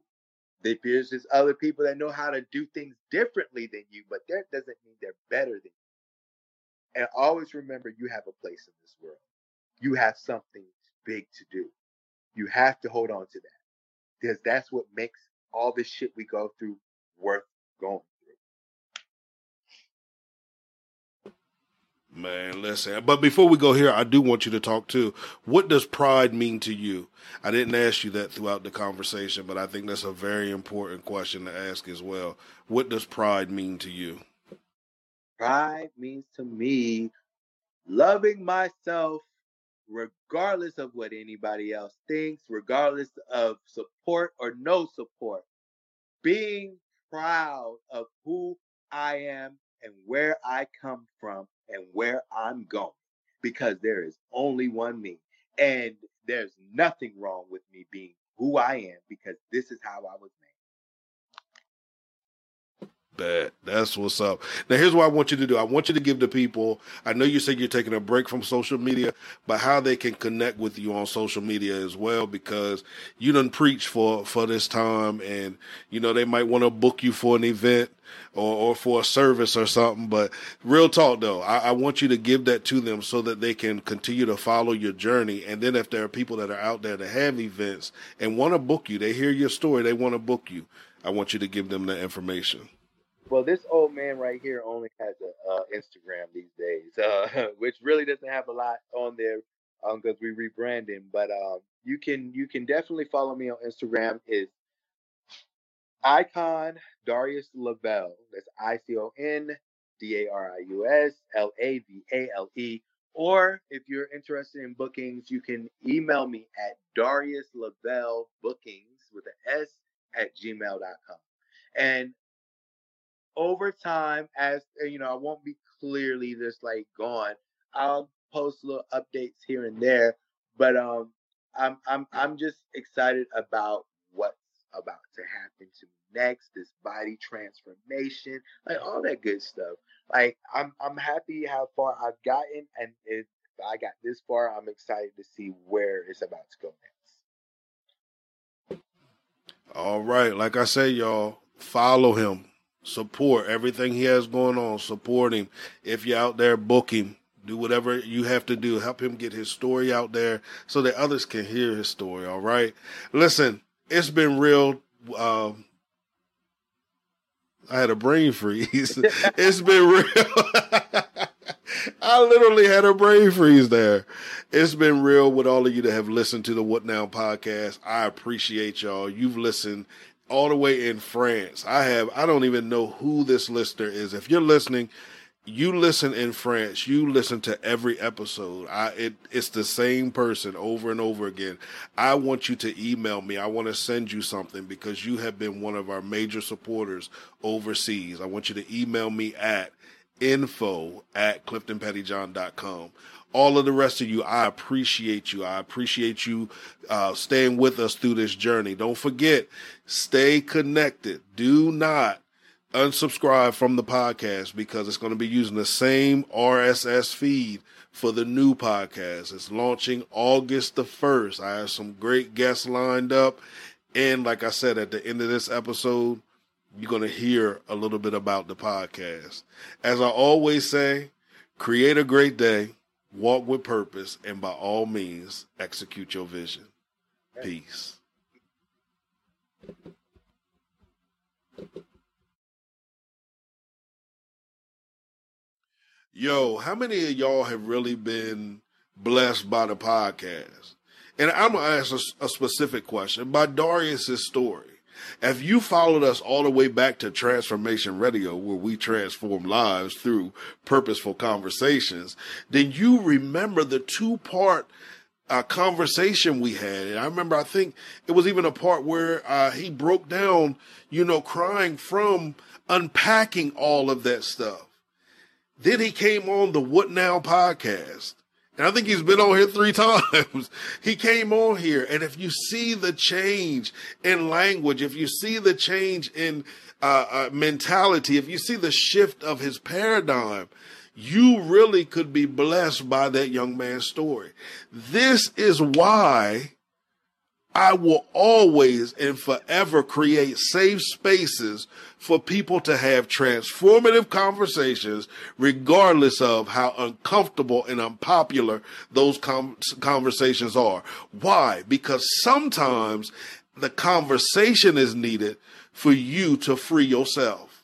There's just other people that know how to do things differently than you, but that doesn't mean they're better than you. And always remember you have a place in this world. You have something big to do. You have to hold on to that because that's what makes all this shit we go through worth going Man, listen. But before we go here, I do want you to talk too. What does pride mean to you? I didn't ask you that throughout the conversation, but I think that's a very important question to ask as well. What does pride mean to you? Pride means to me loving myself regardless of what anybody else thinks, regardless of support or no support. Being proud of who I am and where I come from and where I'm going because there is only one me. And there's nothing wrong with me being who I am because this is how I was Bet. That's what's up. Now, here's what I want you to do. I want you to give the people, I know you said you're taking a break from social media, but how they can connect with you on social media as well, because you done preach for, for this time and, you know, they might want to book you for an event or, or for a service or something. But real talk though, I, I want you to give that to them so that they can continue to follow your journey. And then if there are people that are out there that have events and want to book you, they hear your story, they want to book you. I want you to give them that information. Well, this old man right here only has a uh, Instagram these days, uh, which really doesn't have a lot on there because um, we rebranding. But um, you can you can definitely follow me on Instagram. Is icon Darius Lavale. That's I C O N D A R I U S L A V A L E. Or if you're interested in bookings, you can email me at Darius Lavale Bookings with an S at gmail.com. And over time, as uh, you know, I won't be clearly just like gone. I'll post little updates here and there, but um, I'm I'm I'm just excited about what's about to happen to me next. This body transformation, like all that good stuff. Like I'm I'm happy how far I've gotten, and if I got this far, I'm excited to see where it's about to go next. All right, like I say, y'all follow him support everything he has going on. Support him. If you're out there, book him. Do whatever you have to do. Help him get his story out there so that others can hear his story. All right. Listen, it's been real. Um, I had a brain freeze. it's been real. I literally had a brain freeze there. It's been real with all of you that have listened to the What Now podcast. I appreciate y'all. You've listened all the way in France. I have, I don't even know who this listener is. If you're listening, you listen in France, you listen to every episode. I it it's the same person over and over again. I want you to email me. I want to send you something because you have been one of our major supporters overseas. I want you to email me at info at cliftonpettyjohn.com all of the rest of you, I appreciate you. I appreciate you uh, staying with us through this journey. Don't forget, stay connected. Do not unsubscribe from the podcast because it's going to be using the same RSS feed for the new podcast. It's launching August the 1st. I have some great guests lined up. And like I said, at the end of this episode, you're going to hear a little bit about the podcast. As I always say, create a great day walk with purpose, and by all means, execute your vision. Peace. Yo, how many of y'all have really been blessed by the podcast? And I'm going to ask a, a specific question by Darius's story. If you followed us all the way back to Transformation Radio, where we transform lives through purposeful conversations, then you remember the two part uh, conversation we had. And I remember, I think it was even a part where uh, he broke down, you know, crying from unpacking all of that stuff. Then he came on the What Now podcast and I think he's been on here three times. he came on here. And if you see the change in language, if you see the change in uh, uh, mentality, if you see the shift of his paradigm, you really could be blessed by that young man's story. This is why I will always and forever create safe spaces for people to have transformative conversations, regardless of how uncomfortable and unpopular those com- conversations are. Why? Because sometimes the conversation is needed for you to free yourself.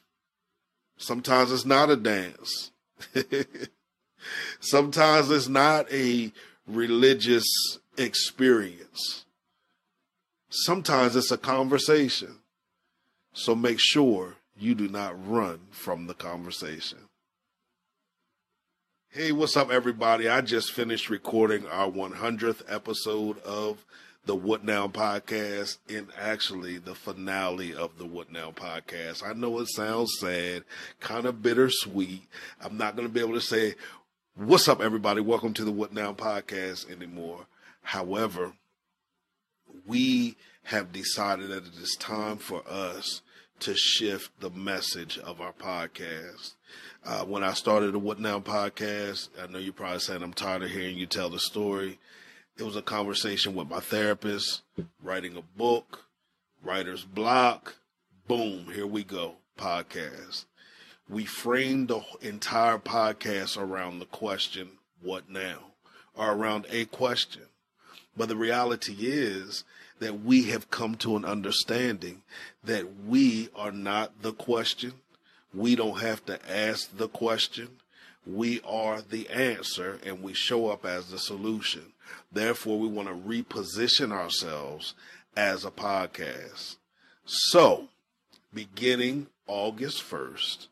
Sometimes it's not a dance. Sometimes it's not a religious experience. Sometimes it's a conversation. So make sure you do not run from the conversation. Hey, what's up, everybody? I just finished recording our 100th episode of the What Now podcast and actually the finale of the What Now podcast. I know it sounds sad, kind of bittersweet. I'm not going to be able to say, What's up, everybody? Welcome to the What Now podcast anymore. However, we have decided that it is time for us to shift the message of our podcast. Uh, when I started the What Now podcast, I know you're probably saying I'm tired of hearing you tell the story. It was a conversation with my therapist, writing a book, writer's block. Boom, here we go, podcast. We framed the entire podcast around the question, what now? Or around a question. But the reality is that we have come to an understanding that we are not the question. We don't have to ask the question. We are the answer and we show up as the solution. Therefore, we want to reposition ourselves as a podcast. So, beginning August 1st,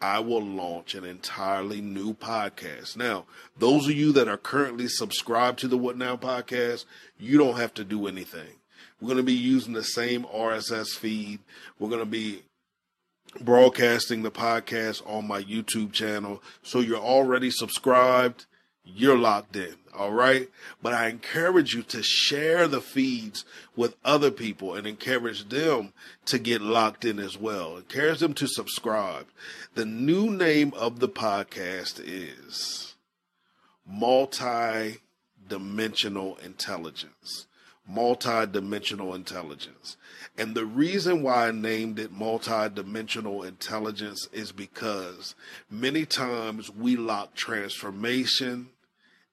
I will launch an entirely new podcast. Now, those of you that are currently subscribed to the What Now podcast, you don't have to do anything. We're going to be using the same RSS feed. We're going to be broadcasting the podcast on my YouTube channel. So you're already subscribed you're locked in. All right. But I encourage you to share the feeds with other people and encourage them to get locked in as well. Encourage them to subscribe. The new name of the podcast is Multi Dimensional Intelligence. Multi Dimensional Intelligence. And the reason why I named it multi-dimensional intelligence is because many times we lock transformation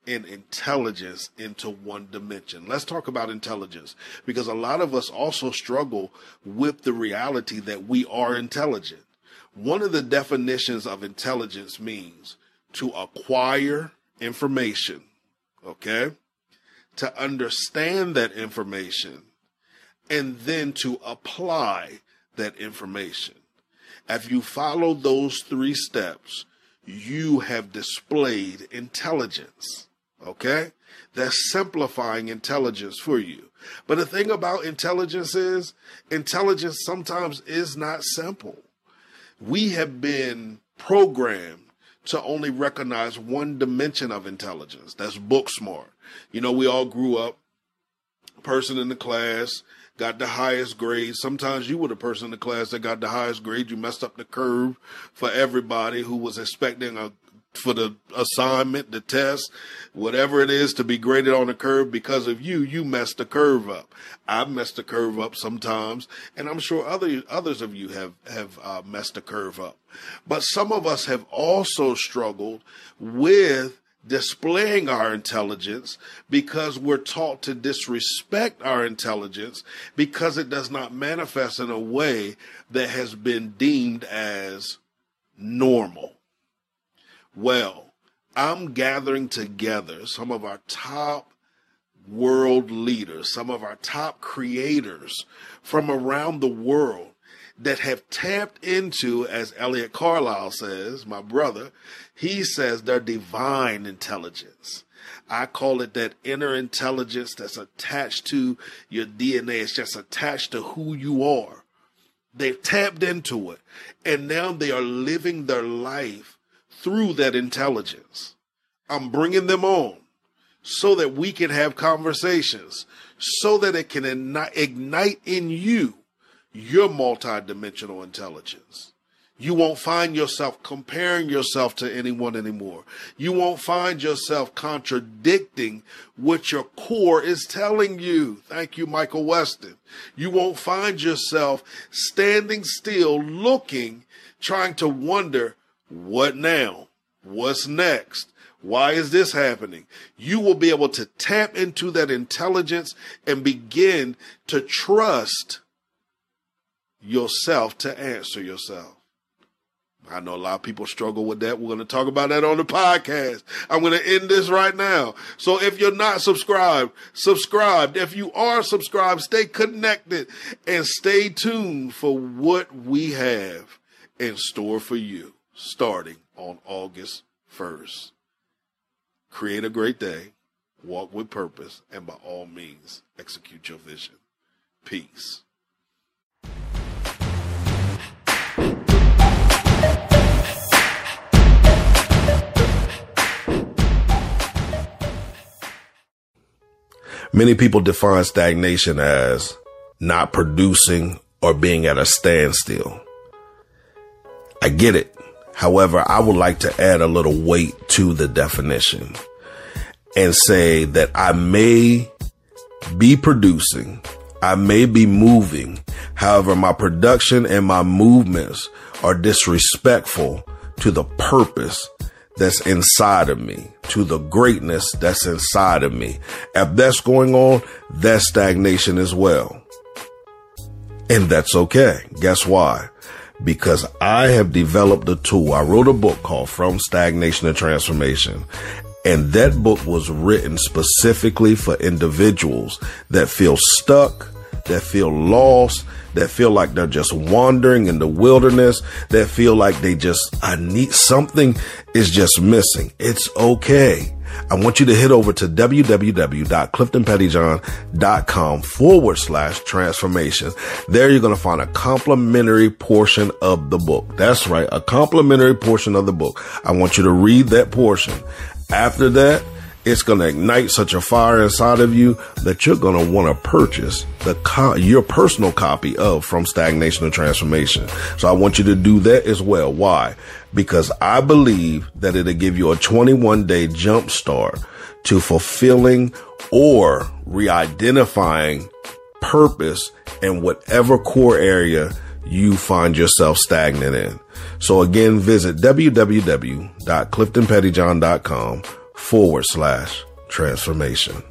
and intelligence into one dimension. Let's talk about intelligence because a lot of us also struggle with the reality that we are intelligent. One of the definitions of intelligence means to acquire information, okay? To understand that information and then to apply that information. If you follow those three steps, you have displayed intelligence. Okay? That's simplifying intelligence for you. But the thing about intelligence is, intelligence sometimes is not simple. We have been programmed to only recognize one dimension of intelligence. That's book smart. You know, we all grew up, person in the class, got the highest grade. Sometimes you were the person in the class that got the highest grade. You messed up the curve for everybody who was expecting a for the assignment, the test, whatever it is to be graded on the curve because of you, you messed the curve up. I've messed the curve up sometimes, and I'm sure other others of you have have uh, messed the curve up. But some of us have also struggled with displaying our intelligence because we're taught to disrespect our intelligence because it does not manifest in a way that has been deemed as normal. Well, I'm gathering together some of our top world leaders, some of our top creators from around the world that have tapped into, as Elliot Carlisle says, my brother, he says their divine intelligence. I call it that inner intelligence that's attached to your DNA. It's just attached to who you are. They've tapped into it and now they are living their life through that intelligence. I'm bringing them on so that we can have conversations, so that it can ignite in you your multidimensional intelligence. You won't find yourself comparing yourself to anyone anymore. You won't find yourself contradicting what your core is telling you. Thank you, Michael Weston. You won't find yourself standing still looking, trying to wonder, what now? What's next? Why is this happening? You will be able to tap into that intelligence and begin to trust yourself to answer yourself. I know a lot of people struggle with that. We're going to talk about that on the podcast. I'm going to end this right now. So if you're not subscribed, subscribed. If you are subscribed, stay connected and stay tuned for what we have in store for you starting on August 1st. Create a great day, walk with purpose, and by all means, execute your vision. Peace. Many people define stagnation as not producing or being at a standstill. I get it. However, I would like to add a little weight to the definition and say that I may be producing, I may be moving. However, my production and my movements are disrespectful to the purpose that's inside of me, to the greatness that's inside of me. If that's going on, that's stagnation as well. And that's okay. Guess why? Because I have developed a tool. I wrote a book called From Stagnation to Transformation. And that book was written specifically for individuals that feel stuck, that feel lost, that feel like they're just wandering in the wilderness, that feel like they just, I need something is just missing. It's okay. I want you to head over to www.cliftonpettyjohn.com forward slash transformation. There you're going to find a complimentary portion of the book. That's right. A complimentary portion of the book. I want you to read that portion. After that, it's going to ignite such a fire inside of you that you're going to want to purchase the co- your personal copy of From Stagnation to Transformation. So I want you to do that as well. Why? Because I believe that it'll give you a 21 day jump start to fulfilling or re-identifying purpose in whatever core area you find yourself stagnant in. So again, visit www.cliftonpettyjohn.com forward slash transformation.